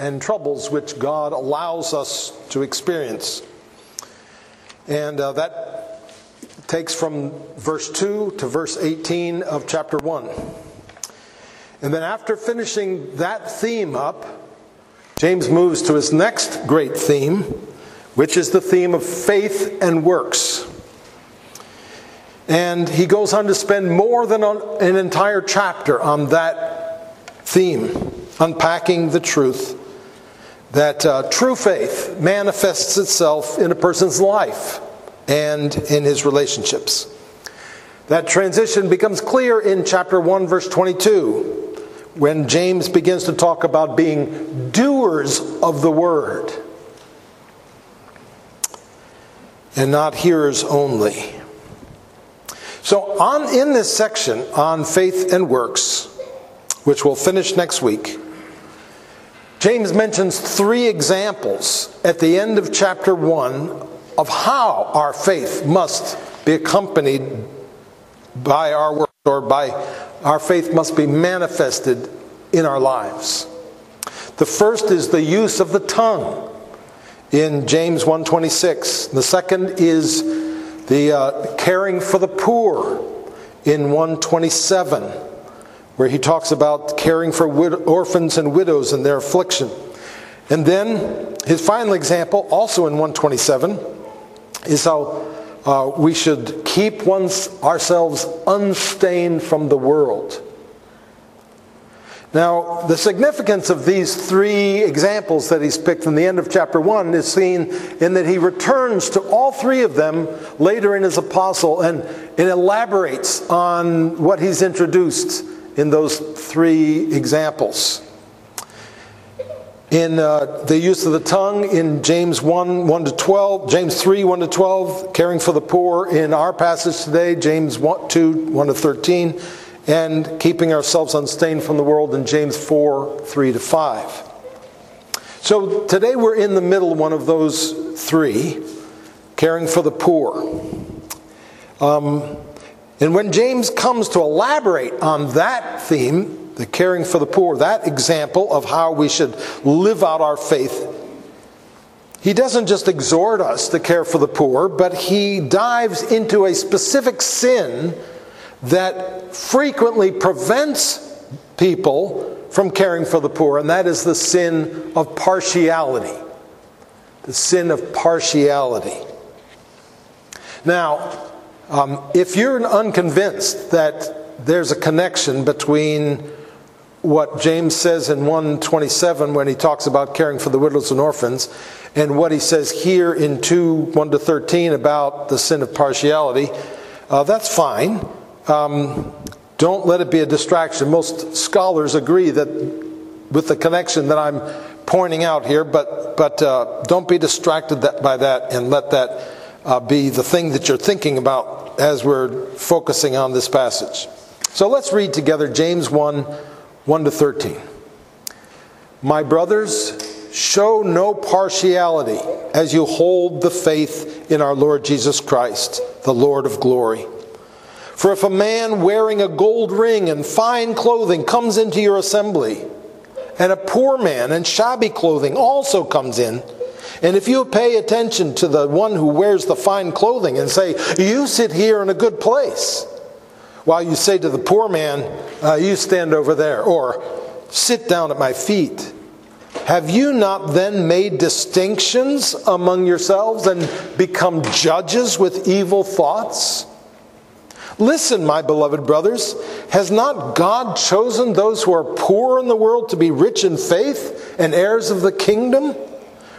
and troubles which God allows us to experience. And uh, that takes from verse 2 to verse 18 of chapter 1. And then, after finishing that theme up, James moves to his next great theme, which is the theme of faith and works. And he goes on to spend more than an entire chapter on that theme, unpacking the truth that uh, true faith manifests itself in a person's life and in his relationships. That transition becomes clear in chapter 1, verse 22, when James begins to talk about being doers of the word and not hearers only. So, on in this section on faith and works, which we'll finish next week, James mentions three examples at the end of chapter 1 of how our faith must be accompanied by our work or by our faith must be manifested in our lives. The first is the use of the tongue in James 1:26. The second is the uh, caring for the poor in 127 where he talks about caring for wid- orphans and widows in their affliction. And then his final example, also in 127, is how uh, we should keep one's, ourselves unstained from the world. Now, the significance of these three examples that he's picked from the end of chapter 1 is seen in that he returns to all three of them later in his epistle and, and elaborates on what he's introduced in those three examples. In uh, the use of the tongue in James 1 1 to 12, James 3 1 to 12, caring for the poor. In our passage today, James 1, 2 1 to 13 and keeping ourselves unstained from the world in James 4 3 to 5. So today we're in the middle one of those three, caring for the poor. Um, and when James comes to elaborate on that theme, the caring for the poor, that example of how we should live out our faith, he doesn't just exhort us to care for the poor, but he dives into a specific sin that frequently prevents people from caring for the poor, and that is the sin of partiality. The sin of partiality. Now, um, if you're unconvinced that there's a connection between what James says in 127 when he talks about caring for the widows and orphans and what he says here in 2 1 to 13 about the sin of partiality, uh, that's fine. Um, don't let it be a distraction. Most scholars agree that with the connection that I'm pointing out here, but, but uh, don't be distracted that, by that and let that uh, be the thing that you're thinking about as we're focusing on this passage. So let's read together James 1 1 to 13. My brothers, show no partiality as you hold the faith in our Lord Jesus Christ, the Lord of glory. For if a man wearing a gold ring and fine clothing comes into your assembly, and a poor man in shabby clothing also comes in, and if you pay attention to the one who wears the fine clothing and say, You sit here in a good place, while you say to the poor man, uh, You stand over there, or Sit down at my feet, have you not then made distinctions among yourselves and become judges with evil thoughts? Listen, my beloved brothers, has not God chosen those who are poor in the world to be rich in faith and heirs of the kingdom,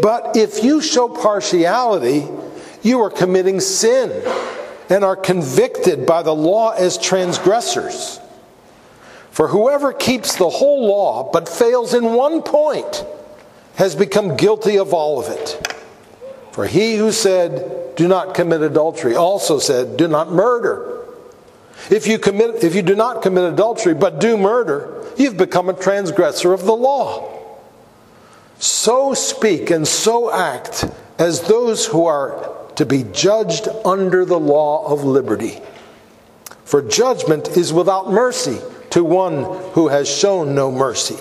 But if you show partiality, you are committing sin and are convicted by the law as transgressors. For whoever keeps the whole law but fails in one point has become guilty of all of it. For he who said, Do not commit adultery, also said, Do not murder. If you, commit, if you do not commit adultery but do murder, you've become a transgressor of the law. So speak and so act as those who are to be judged under the law of liberty. For judgment is without mercy to one who has shown no mercy.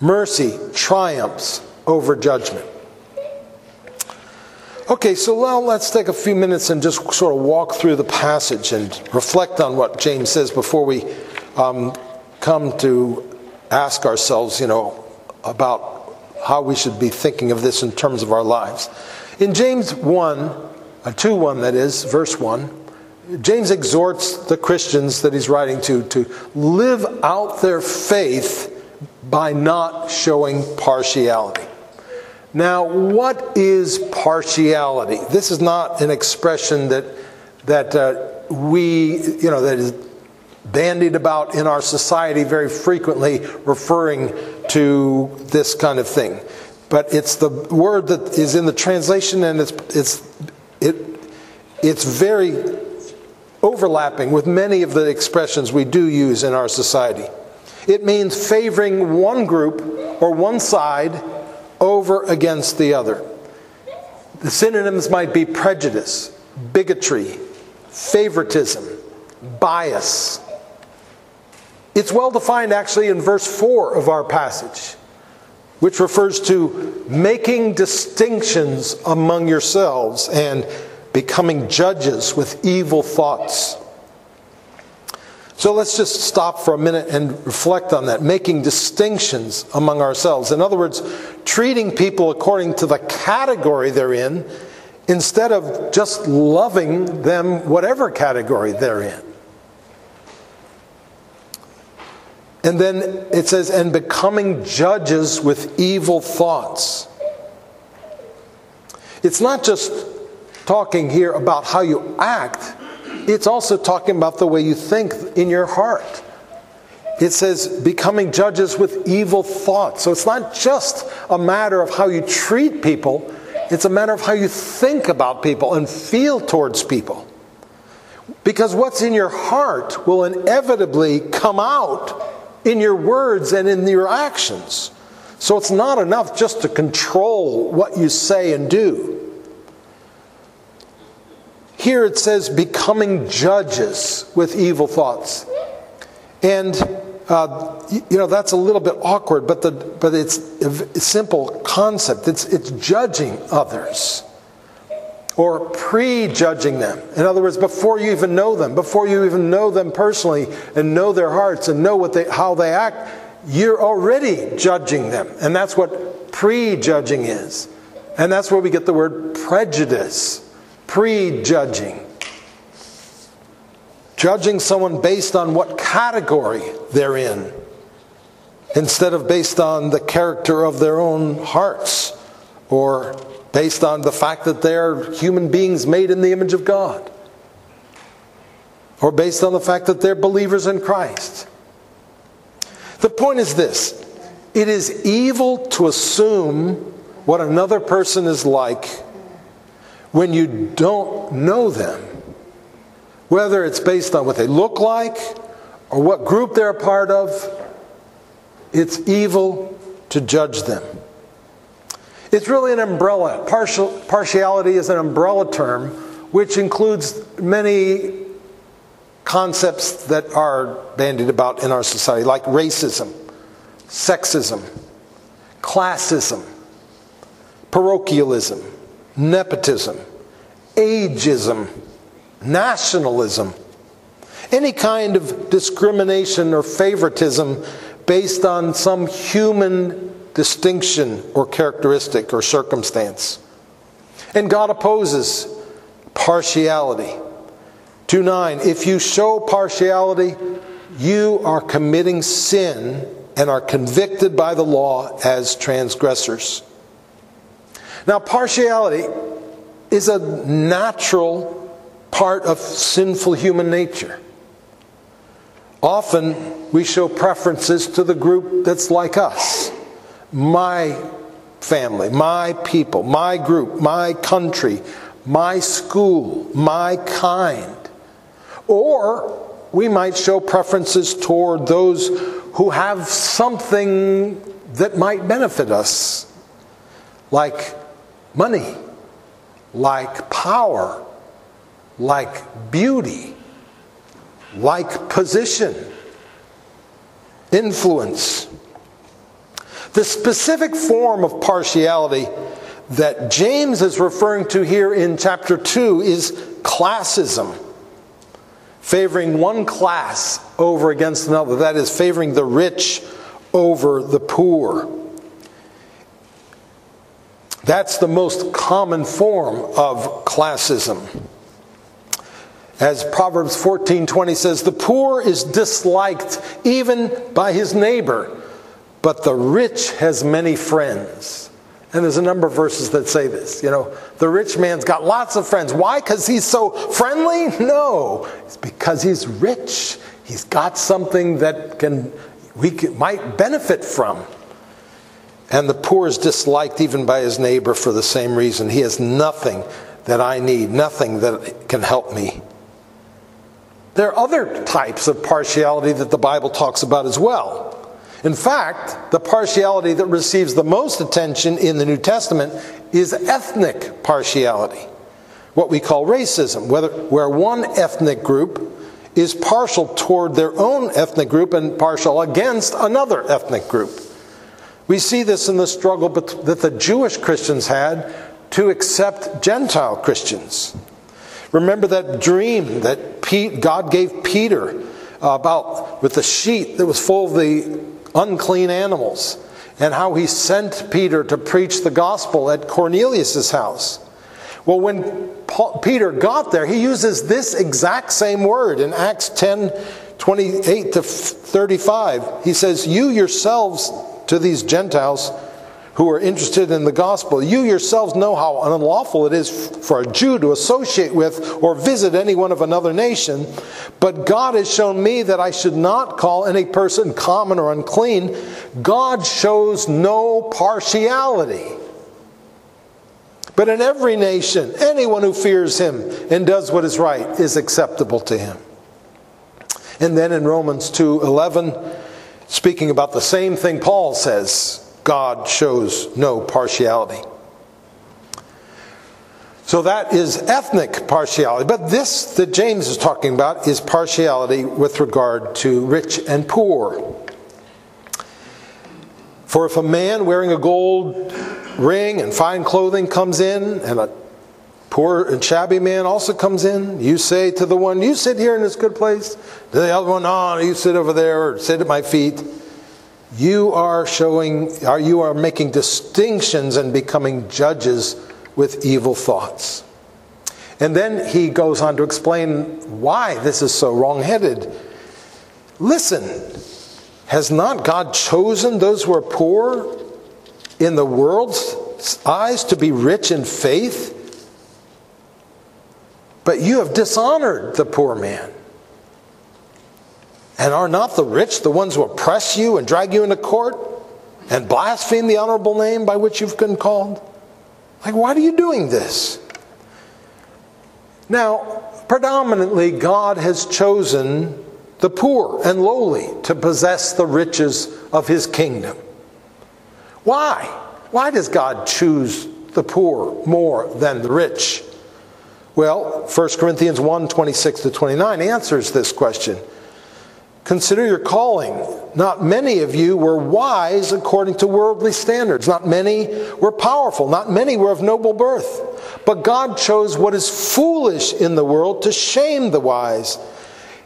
Mercy triumphs over judgment. Okay, so now let's take a few minutes and just sort of walk through the passage and reflect on what James says before we um, come to ask ourselves, you know, about how we should be thinking of this in terms of our lives. In James 1, uh, 2 1, that is, verse 1, James exhorts the Christians that he's writing to to live out their faith by not showing partiality. Now, what is partiality? This is not an expression that that uh, we, you know, that is bandied about in our society very frequently, referring to this kind of thing. But it's the word that is in the translation, and it's it's it it's very overlapping with many of the expressions we do use in our society. It means favoring one group or one side over against the other. The synonyms might be prejudice, bigotry, favoritism, bias. It's well defined actually in verse 4 of our passage, which refers to making distinctions among yourselves and becoming judges with evil thoughts. So let's just stop for a minute and reflect on that, making distinctions among ourselves. In other words, treating people according to the category they're in instead of just loving them, whatever category they're in. And then it says, and becoming judges with evil thoughts. It's not just talking here about how you act, it's also talking about the way you think in your heart. It says becoming judges with evil thoughts. So it's not just a matter of how you treat people, it's a matter of how you think about people and feel towards people. Because what's in your heart will inevitably come out in your words and in your actions. So it's not enough just to control what you say and do. Here it says, becoming judges with evil thoughts. And, uh, you know, that's a little bit awkward, but, the, but it's a simple concept. It's, it's judging others or prejudging them. In other words, before you even know them, before you even know them personally and know their hearts and know what they, how they act, you're already judging them. And that's what prejudging is. And that's where we get the word prejudice prejudging. Judging someone based on what category they're in, instead of based on the character of their own hearts or based on the fact that they're human beings made in the image of God or based on the fact that they're believers in Christ. The point is this it is evil to assume what another person is like when you don't know them, whether it's based on what they look like or what group they're a part of, it's evil to judge them. It's really an umbrella. Partial, partiality is an umbrella term which includes many concepts that are bandied about in our society, like racism, sexism, classism, parochialism, nepotism, ageism, nationalism, any kind of discrimination or favoritism based on some human distinction or characteristic or circumstance. And God opposes partiality. 2 9, if you show partiality, you are committing sin and are convicted by the law as transgressors. Now, partiality is a natural part of sinful human nature. Often we show preferences to the group that's like us. My family, my people, my group, my country, my school, my kind. Or we might show preferences toward those who have something that might benefit us, like money, like power, like beauty, like position, influence. The specific form of partiality that James is referring to here in chapter 2 is classism, favoring one class over against another. That is, favoring the rich over the poor. That's the most common form of classism. As Proverbs 14:20 says, the poor is disliked even by his neighbor, but the rich has many friends. And there's a number of verses that say this. You know, the rich man's got lots of friends. Why? Because he's so friendly? No. It's because he's rich. He's got something that can we can, might benefit from. And the poor is disliked even by his neighbor for the same reason. He has nothing that I need, nothing that can help me. There are other types of partiality that the Bible talks about as well. In fact, the partiality that receives the most attention in the New Testament is ethnic partiality, what we call racism, whether, where one ethnic group is partial toward their own ethnic group and partial against another ethnic group. We see this in the struggle that the Jewish Christians had to accept Gentile Christians. Remember that dream that God gave Peter about with the sheet that was full of the unclean animals, and how he sent Peter to preach the gospel at Cornelius' house. Well, when Paul, Peter got there, he uses this exact same word in Acts 10 28 to 35. He says, You yourselves to these Gentiles who are interested in the gospel. You yourselves know how unlawful it is for a Jew to associate with or visit anyone of another nation. But God has shown me that I should not call any person common or unclean. God shows no partiality. But in every nation, anyone who fears him and does what is right is acceptable to him. And then in Romans 2:11, speaking about the same thing Paul says, God shows no partiality. So that is ethnic partiality. But this that James is talking about is partiality with regard to rich and poor. For if a man wearing a gold ring and fine clothing comes in, and a poor and shabby man also comes in, you say to the one, You sit here in this good place. To the other one, Oh, you sit over there or sit at my feet you are showing, are you are making distinctions and becoming judges with evil thoughts. And then he goes on to explain why this is so wrong-headed. Listen, has not God chosen those who are poor in the world's eyes to be rich in faith? But you have dishonored the poor man. And are not the rich the ones who oppress you and drag you into court and blaspheme the honorable name by which you've been called? Like, why are you doing this? Now, predominantly, God has chosen the poor and lowly to possess the riches of his kingdom. Why? Why does God choose the poor more than the rich? Well, 1 Corinthians 1 26 to 29 answers this question. Consider your calling. Not many of you were wise according to worldly standards. Not many were powerful. Not many were of noble birth. But God chose what is foolish in the world to shame the wise.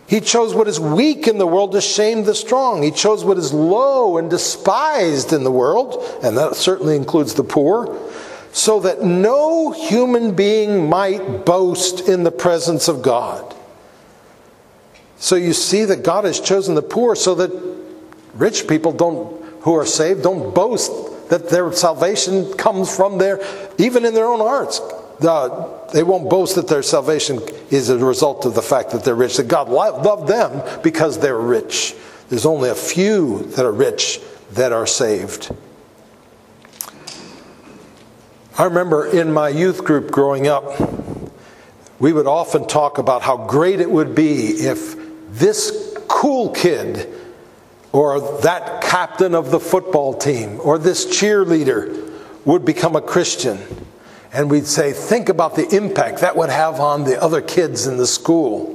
He chose what is weak in the world to shame the strong. He chose what is low and despised in the world, and that certainly includes the poor, so that no human being might boast in the presence of God. So you see that God has chosen the poor so that rich people don't who are saved don't boast that their salvation comes from their even in their own hearts. Uh, they won't boast that their salvation is a result of the fact that they're rich, that God loved them because they're rich. There's only a few that are rich that are saved. I remember in my youth group growing up, we would often talk about how great it would be if this cool kid or that captain of the football team or this cheerleader would become a Christian. And we'd say, think about the impact that would have on the other kids in the school.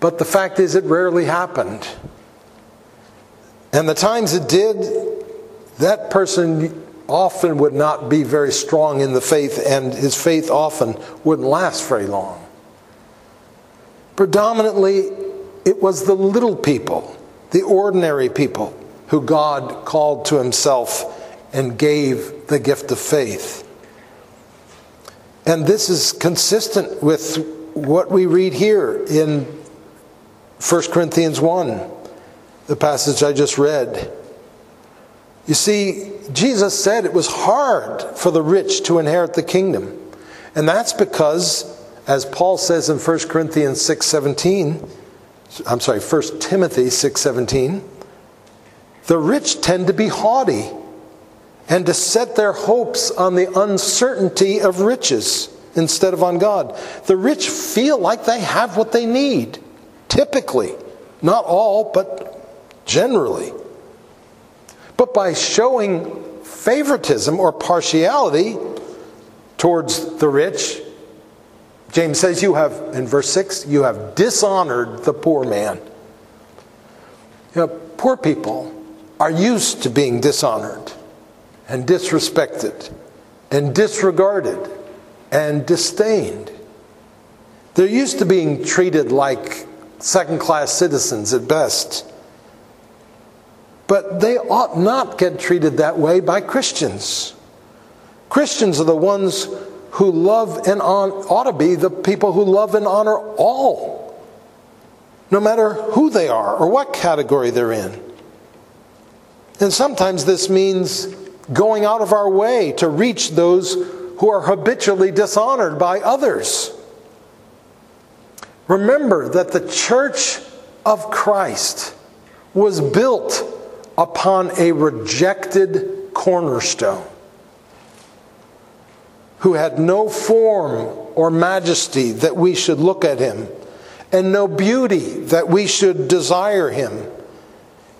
But the fact is, it rarely happened. And the times it did, that person often would not be very strong in the faith, and his faith often wouldn't last very long. Predominantly, it was the little people, the ordinary people, who God called to himself and gave the gift of faith. And this is consistent with what we read here in 1 Corinthians 1, the passage I just read. You see, Jesus said it was hard for the rich to inherit the kingdom. And that's because, as Paul says in 1 Corinthians 6.17, I'm sorry, 1 Timothy 6.17, the rich tend to be haughty and to set their hopes on the uncertainty of riches instead of on God. The rich feel like they have what they need, typically. Not all, but generally. But by showing favoritism or partiality towards the rich, James says you have, in verse 6, you have dishonored the poor man. You know, poor people are used to being dishonored and disrespected and disregarded and disdained. They're used to being treated like second class citizens at best. But they ought not get treated that way by Christians. Christians are the ones who love and on, ought to be the people who love and honor all, no matter who they are or what category they're in. And sometimes this means going out of our way to reach those who are habitually dishonored by others. Remember that the church of Christ was built upon a rejected cornerstone who had no form or majesty that we should look at him, and no beauty that we should desire him.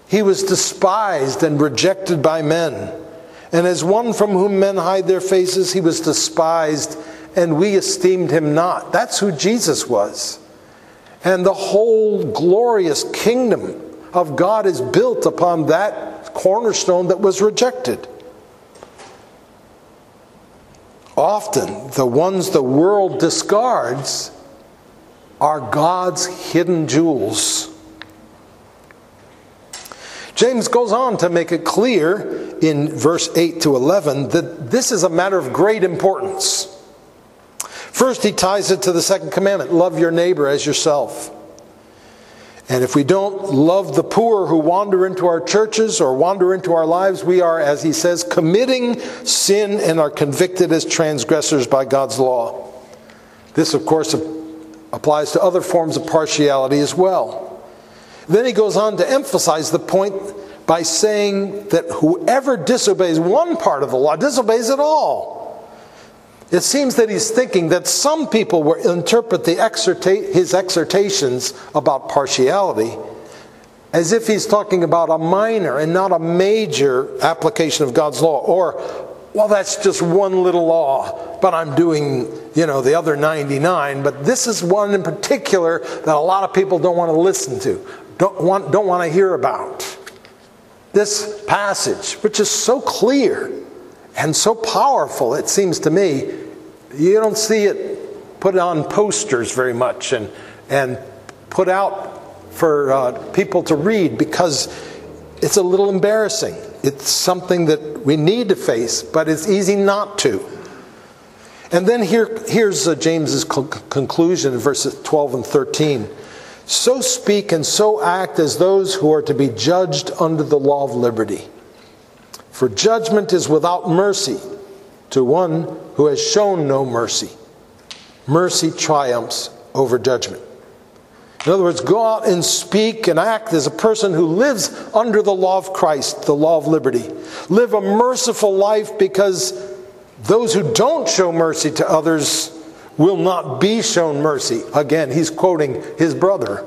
He was despised and rejected by men and as one from whom men hide their faces, he was despised, and we esteemed him not. That's who Jesus was. And the whole glorious kingdom of God is built upon that cornerstone that was rejected. Often, the ones the world discards are God's hidden jewels. James goes on to make it clear in verse 8 to 11 that this is a matter of great importance. First, he ties it to the second commandment love your neighbor as yourself. And if we don't love the poor who wander into our churches or wander into our lives, we are, as he says, committing sin and are convicted as transgressors by God's law. This, of course, applies to other forms of partiality as well. Then he goes on to emphasize the point by saying that whoever disobeys one part of the law disobeys it all. It seems that he's thinking that some people will interpret exhorta- his exhortations about partiality as if he's talking about a minor and not a major application of God's law. Or, well, that's just one little law, but I'm doing, you know, the other 99. But this is one in particular that a lot of people don't want to listen to don't want, don't want to hear about. This passage, which is so clear and so powerful, it seems to me, you don't see it put on posters very much and, and put out for uh, people to read because it's a little embarrassing. It's something that we need to face, but it's easy not to. And then here, here's uh, James's conclusion in verses 12 and 13 so speak and so act as those who are to be judged under the law of liberty. For judgment is without mercy to one who has shown no mercy. Mercy triumphs over judgment. In other words, go out and speak and act as a person who lives under the law of Christ, the law of liberty. Live a merciful life because those who don't show mercy to others will not be shown mercy. Again, he's quoting his brother.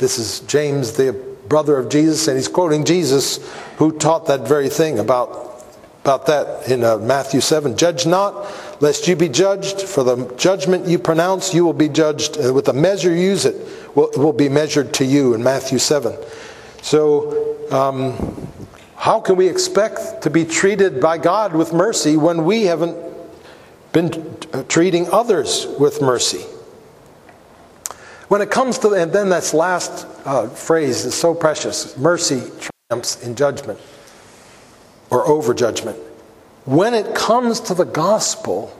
This is James, the brother of Jesus, and he's quoting Jesus, who taught that very thing about, about that in uh, Matthew 7. Judge not, lest you be judged. For the judgment you pronounce, you will be judged. Uh, with the measure you use it, will, will be measured to you in Matthew 7. So, um, how can we expect to be treated by God with mercy when we haven't been treating others with mercy? When it comes to, and then this last uh, phrase is so precious mercy triumphs in judgment or over judgment. When it comes to the gospel,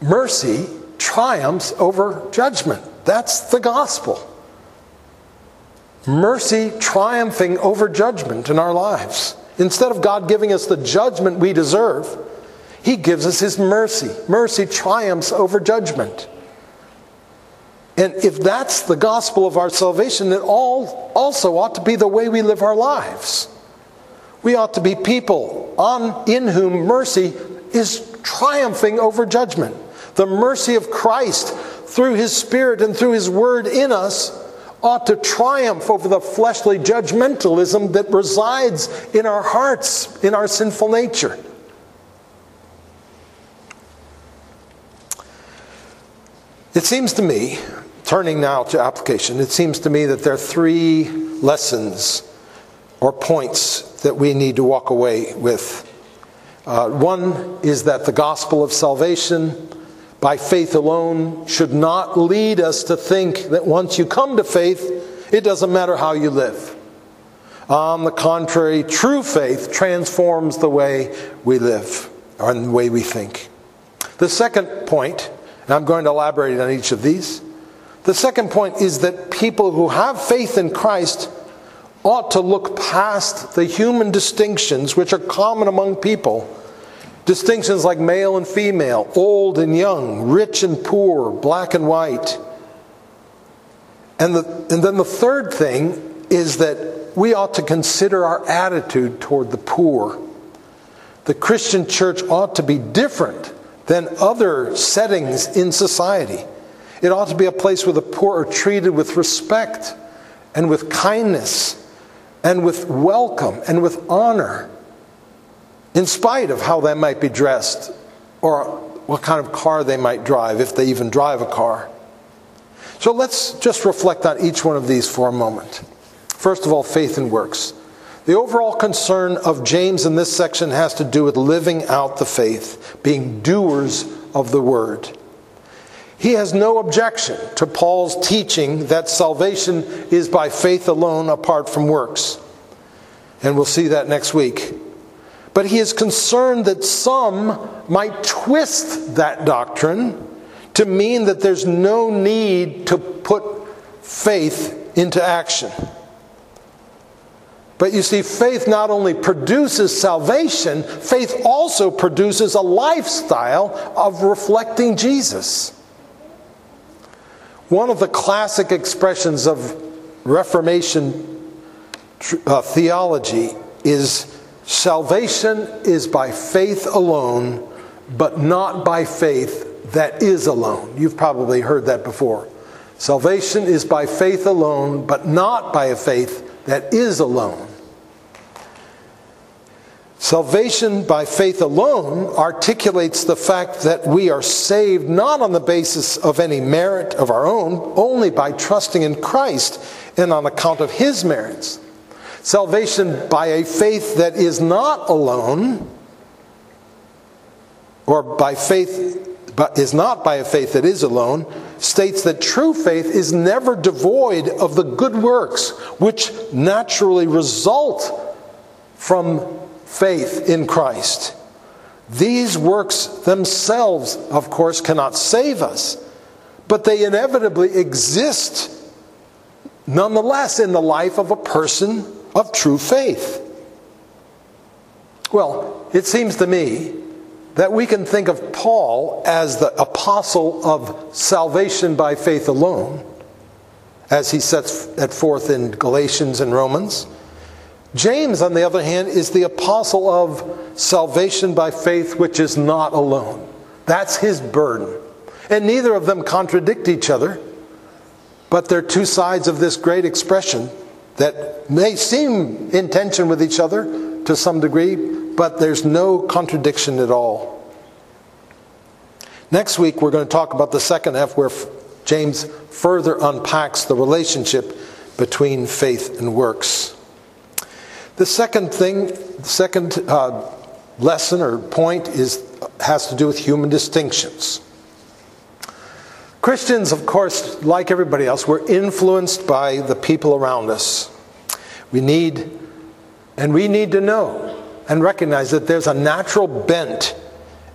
mercy triumphs over judgment. That's the gospel mercy triumphing over judgment in our lives. Instead of God giving us the judgment we deserve, He gives us His mercy. Mercy triumphs over judgment. And if that's the gospel of our salvation, it all also ought to be the way we live our lives. We ought to be people on, in whom mercy is triumphing over judgment. The mercy of Christ through His Spirit and through His Word in us ought to triumph over the fleshly judgmentalism that resides in our hearts, in our sinful nature. It seems to me, turning now to application, it seems to me that there are three lessons or points that we need to walk away with. Uh, one is that the gospel of salvation by faith alone should not lead us to think that once you come to faith, it doesn't matter how you live. On the contrary, true faith transforms the way we live or the way we think. The second point, and I'm going to elaborate on each of these. The second point is that people who have faith in Christ ought to look past the human distinctions which are common among people Distinctions like male and female, old and young, rich and poor, black and white. And, the, and then the third thing is that we ought to consider our attitude toward the poor. The Christian church ought to be different than other settings in society. It ought to be a place where the poor are treated with respect and with kindness and with welcome and with honor in spite of how they might be dressed or what kind of car they might drive, if they even drive a car. So let's just reflect on each one of these for a moment. First of all, faith and works. The overall concern of James in this section has to do with living out the faith, being doers of the word. He has no objection to Paul's teaching that salvation is by faith alone apart from works. And we'll see that next week. But he is concerned that some might twist that doctrine to mean that there's no need to put faith into action. But you see, faith not only produces salvation, faith also produces a lifestyle of reflecting Jesus. One of the classic expressions of Reformation uh, theology is Salvation is by faith alone, but not by faith that is alone. You've probably heard that before. Salvation is by faith alone, but not by a faith that is alone. Salvation by faith alone articulates the fact that we are saved not on the basis of any merit of our own, only by trusting in Christ and on account of his merits. Salvation by a faith that is not alone, or by faith, but is not by a faith that is alone, states that true faith is never devoid of the good works which naturally result from faith in Christ. These works themselves, of course, cannot save us, but they inevitably exist nonetheless in the life of a person of true faith? Well, it seems to me that we can think of Paul as the apostle of salvation by faith alone, as he sets it forth in Galatians and Romans. James, on the other hand, is the apostle of salvation by faith, which is not alone. That's his burden. And neither of them contradict each other, but they're two sides of this great expression that may seem in tension with each other to some degree, but there's no contradiction at all. Next week, we're going to talk about the second half where James further unpacks the relationship between faith and works. The second thing, the second uh, lesson or point is has to do with human distinctions. Christians, of course, like everybody else, we're influenced by the people around us. We need, and we need to know and recognize that there's a natural bent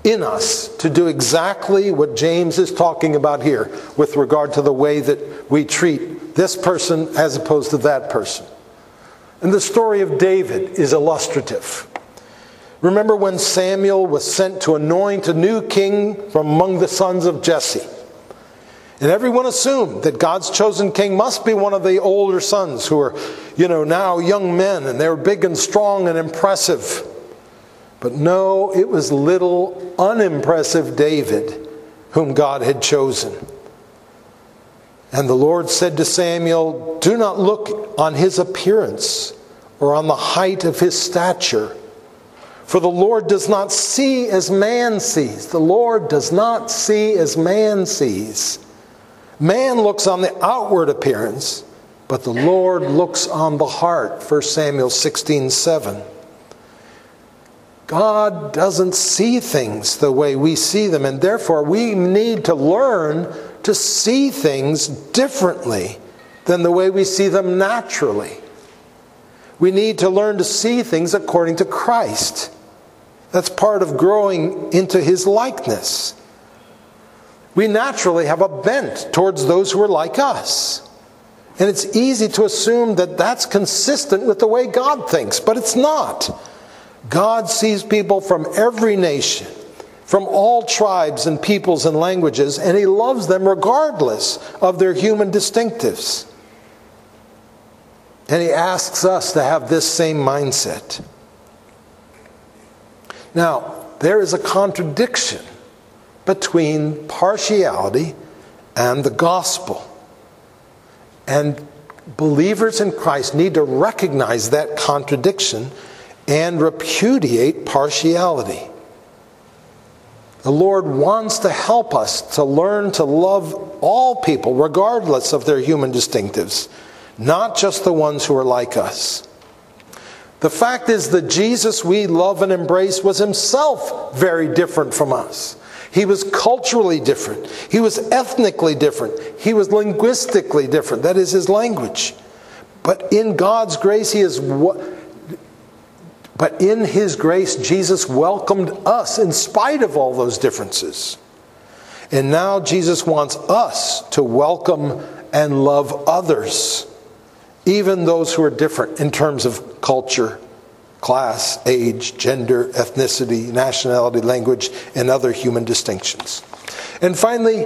in us to do exactly what James is talking about here with regard to the way that we treat this person as opposed to that person. And the story of David is illustrative. Remember when Samuel was sent to anoint a new king from among the sons of Jesse? And everyone assumed that God's chosen king must be one of the older sons who are, you know, now young men and they were big and strong and impressive. But no, it was little unimpressive David whom God had chosen. And the Lord said to Samuel, Do not look on his appearance or on the height of his stature. For the Lord does not see as man sees. The Lord does not see as man sees. Man looks on the outward appearance, but the Lord looks on the heart. 1 Samuel 16 7. God doesn't see things the way we see them, and therefore we need to learn to see things differently than the way we see them naturally. We need to learn to see things according to Christ. That's part of growing into his likeness we naturally have a bent towards those who are like us. And it's easy to assume that that's consistent with the way God thinks, but it's not. God sees people from every nation, from all tribes and peoples and languages, and He loves them regardless of their human distinctives. And He asks us to have this same mindset. Now, there is a contradiction between partiality and the gospel. And believers in Christ need to recognize that contradiction and repudiate partiality. The Lord wants to help us to learn to love all people, regardless of their human distinctives, not just the ones who are like us. The fact is that Jesus we love and embrace was himself very different from us. He was culturally different. He was ethnically different. He was linguistically different. That is his language. But in God's grace, he is what. But in his grace, Jesus welcomed us in spite of all those differences. And now Jesus wants us to welcome and love others, even those who are different in terms of culture class, age, gender, ethnicity, nationality, language, and other human distinctions. And finally,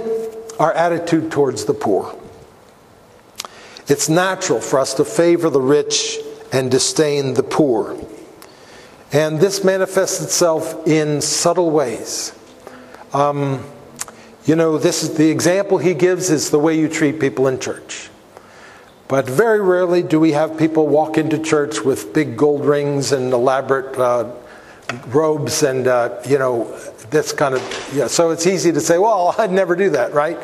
our attitude towards the poor. It's natural for us to favor the rich and disdain the poor. And this manifests itself in subtle ways. Um, you know, this is the example he gives is the way you treat people in church. But very rarely do we have people walk into church with big gold rings and elaborate uh, robes and, uh, you know, this kind of, yeah. So it's easy to say, well, I'd never do that, right?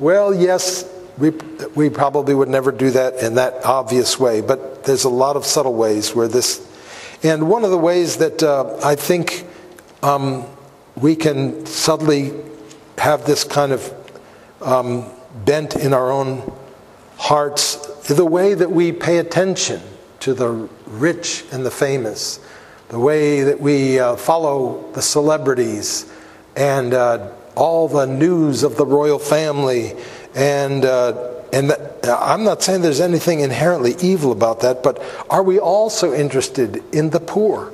Well, yes, we, we probably would never do that in that obvious way, but there's a lot of subtle ways where this, and one of the ways that uh, I think um, we can subtly have this kind of um, bent in our own hearts the way that we pay attention to the rich and the famous, the way that we uh, follow the celebrities and uh, all the news of the royal family. And, uh, and I'm not saying there's anything inherently evil about that, but are we also interested in the poor?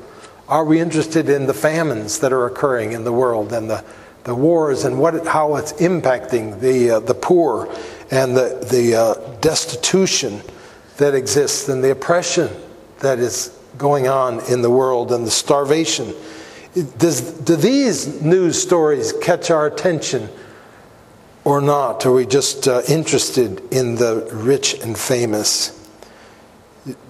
Are we interested in the famines that are occurring in the world and the, the wars and what, how it's impacting the, uh, the poor? and the, the uh, destitution that exists and the oppression that is going on in the world and the starvation. Does, do these news stories catch our attention or not? Are we just uh, interested in the rich and famous?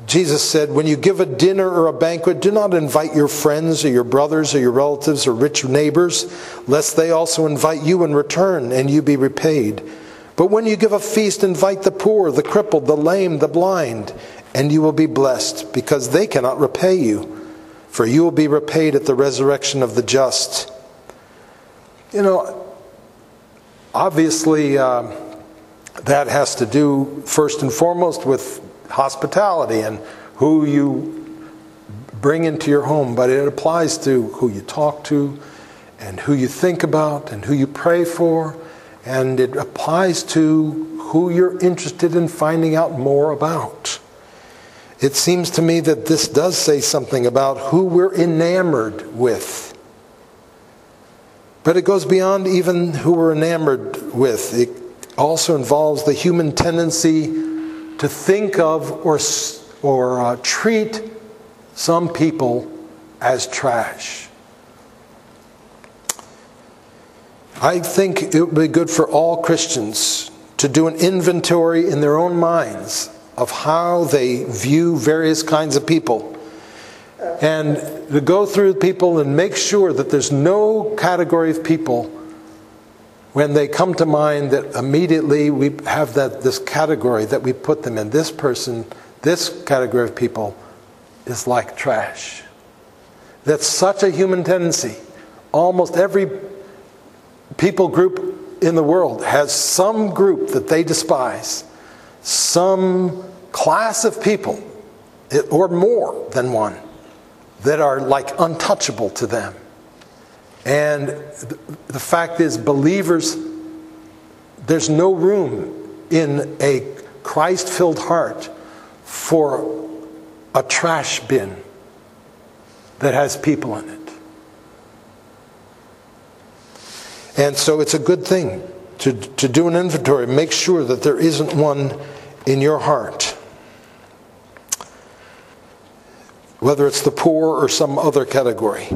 Jesus said, When you give a dinner or a banquet, do not invite your friends or your brothers or your relatives or rich neighbors, lest they also invite you in return and you be repaid. But when you give a feast, invite the poor, the crippled, the lame, the blind, and you will be blessed, because they cannot repay you, for you will be repaid at the resurrection of the just. You know, obviously, uh, that has to do first and foremost with hospitality and who you bring into your home, but it applies to who you talk to and who you think about and who you pray for, and it applies to who you're interested in finding out more about. It seems to me that this does say something about who we're enamored with. But it goes beyond even who we're enamored with. It also involves the human tendency to think of or, or uh, treat some people as trash. I think it would be good for all Christians to do an inventory in their own minds of how they view various kinds of people and to go through people and make sure that there's no category of people when they come to mind that immediately we have that this category that we put them in. This person this category of people is like trash. That's such a human tendency. Almost every people group in the world has some group that they despise. Some class of people or more than one that are like untouchable to them and the fact is, believers, there's no room in a Christ filled heart for a trash bin that has people in it. And so it's a good thing to, to do an inventory, make sure that there isn't one in your heart. Whether it's the poor or some other category.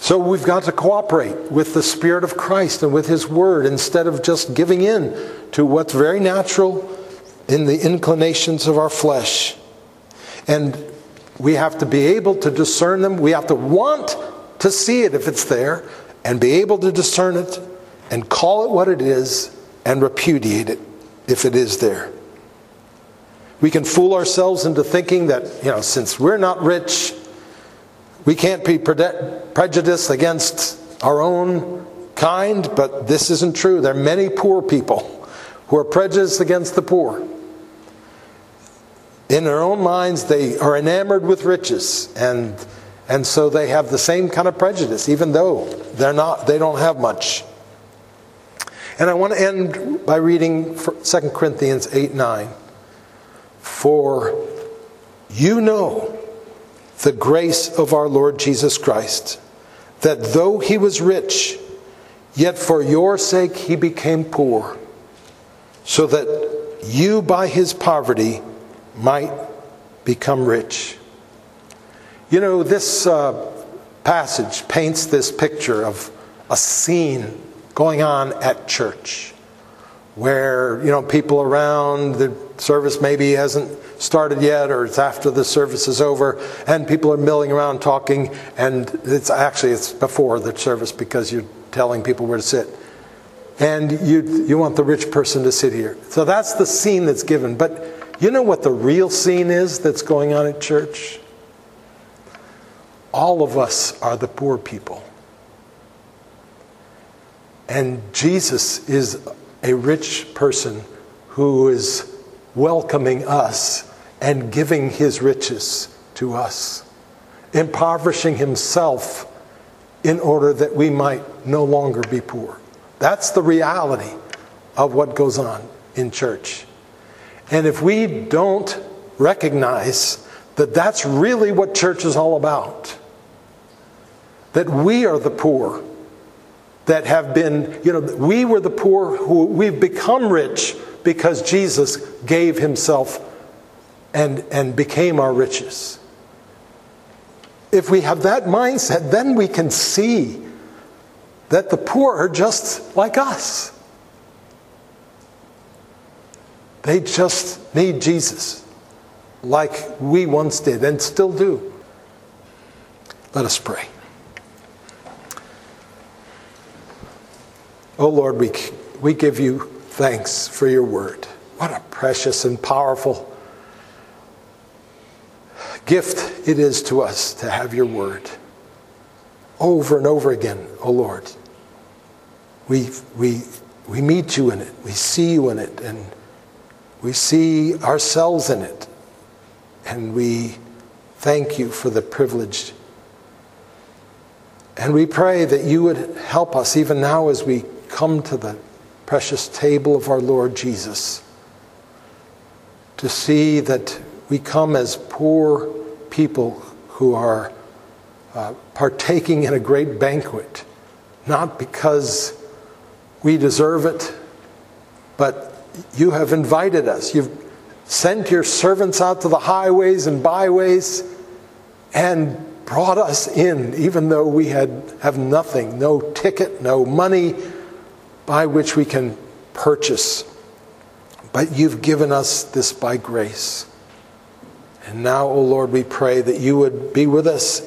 So we've got to cooperate with the Spirit of Christ and with His Word instead of just giving in to what's very natural in the inclinations of our flesh. And we have to be able to discern them. We have to want to see it if it's there and be able to discern it and call it what it is and repudiate it if it is there. We can fool ourselves into thinking that, you know, since we're not rich, we can't be prejudiced against our own kind, but this isn't true. There are many poor people who are prejudiced against the poor. In their own minds, they are enamored with riches, and, and so they have the same kind of prejudice, even though they're not, they don't have much. And I want to end by reading 2 Corinthians 8 9. For you know the grace of our Lord Jesus Christ, that though he was rich, yet for your sake he became poor, so that you by his poverty might become rich. You know, this uh, passage paints this picture of a scene going on at church where, you know, people around, the service maybe hasn't started yet or it's after the service is over and people are milling around talking and it's actually it's before the service because you're telling people where to sit. And you you want the rich person to sit here. So that's the scene that's given. But you know what the real scene is that's going on at church? All of us are the poor people. And Jesus is a rich person who is welcoming us and giving his riches to us, impoverishing himself in order that we might no longer be poor. That's the reality of what goes on in church. And if we don't recognize that that's really what church is all about, that we are the poor that have been, you know, we were the poor who we've become rich because Jesus gave himself and, and became our riches. If we have that mindset, then we can see that the poor are just like us. They just need Jesus, like we once did and still do. Let us pray. Oh Lord, we, we give you thanks for your word. What a precious and powerful gift it is to us to have your word over and over again, oh Lord. We, we, we meet you in it, we see you in it, and we see ourselves in it. And we thank you for the privilege. And we pray that you would help us even now as we come to the precious table of our Lord Jesus to see that we come as poor people who are uh, partaking in a great banquet, not because we deserve it, but you have invited us. You've sent your servants out to the highways and byways and brought us in, even though we had, have nothing no ticket, no money by which we can purchase. But you've given us this by grace. And now, O oh Lord, we pray that you would be with us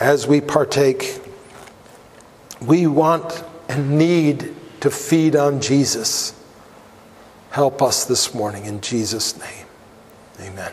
as we partake. We want and need to feed on Jesus. Help us this morning in Jesus' name. Amen.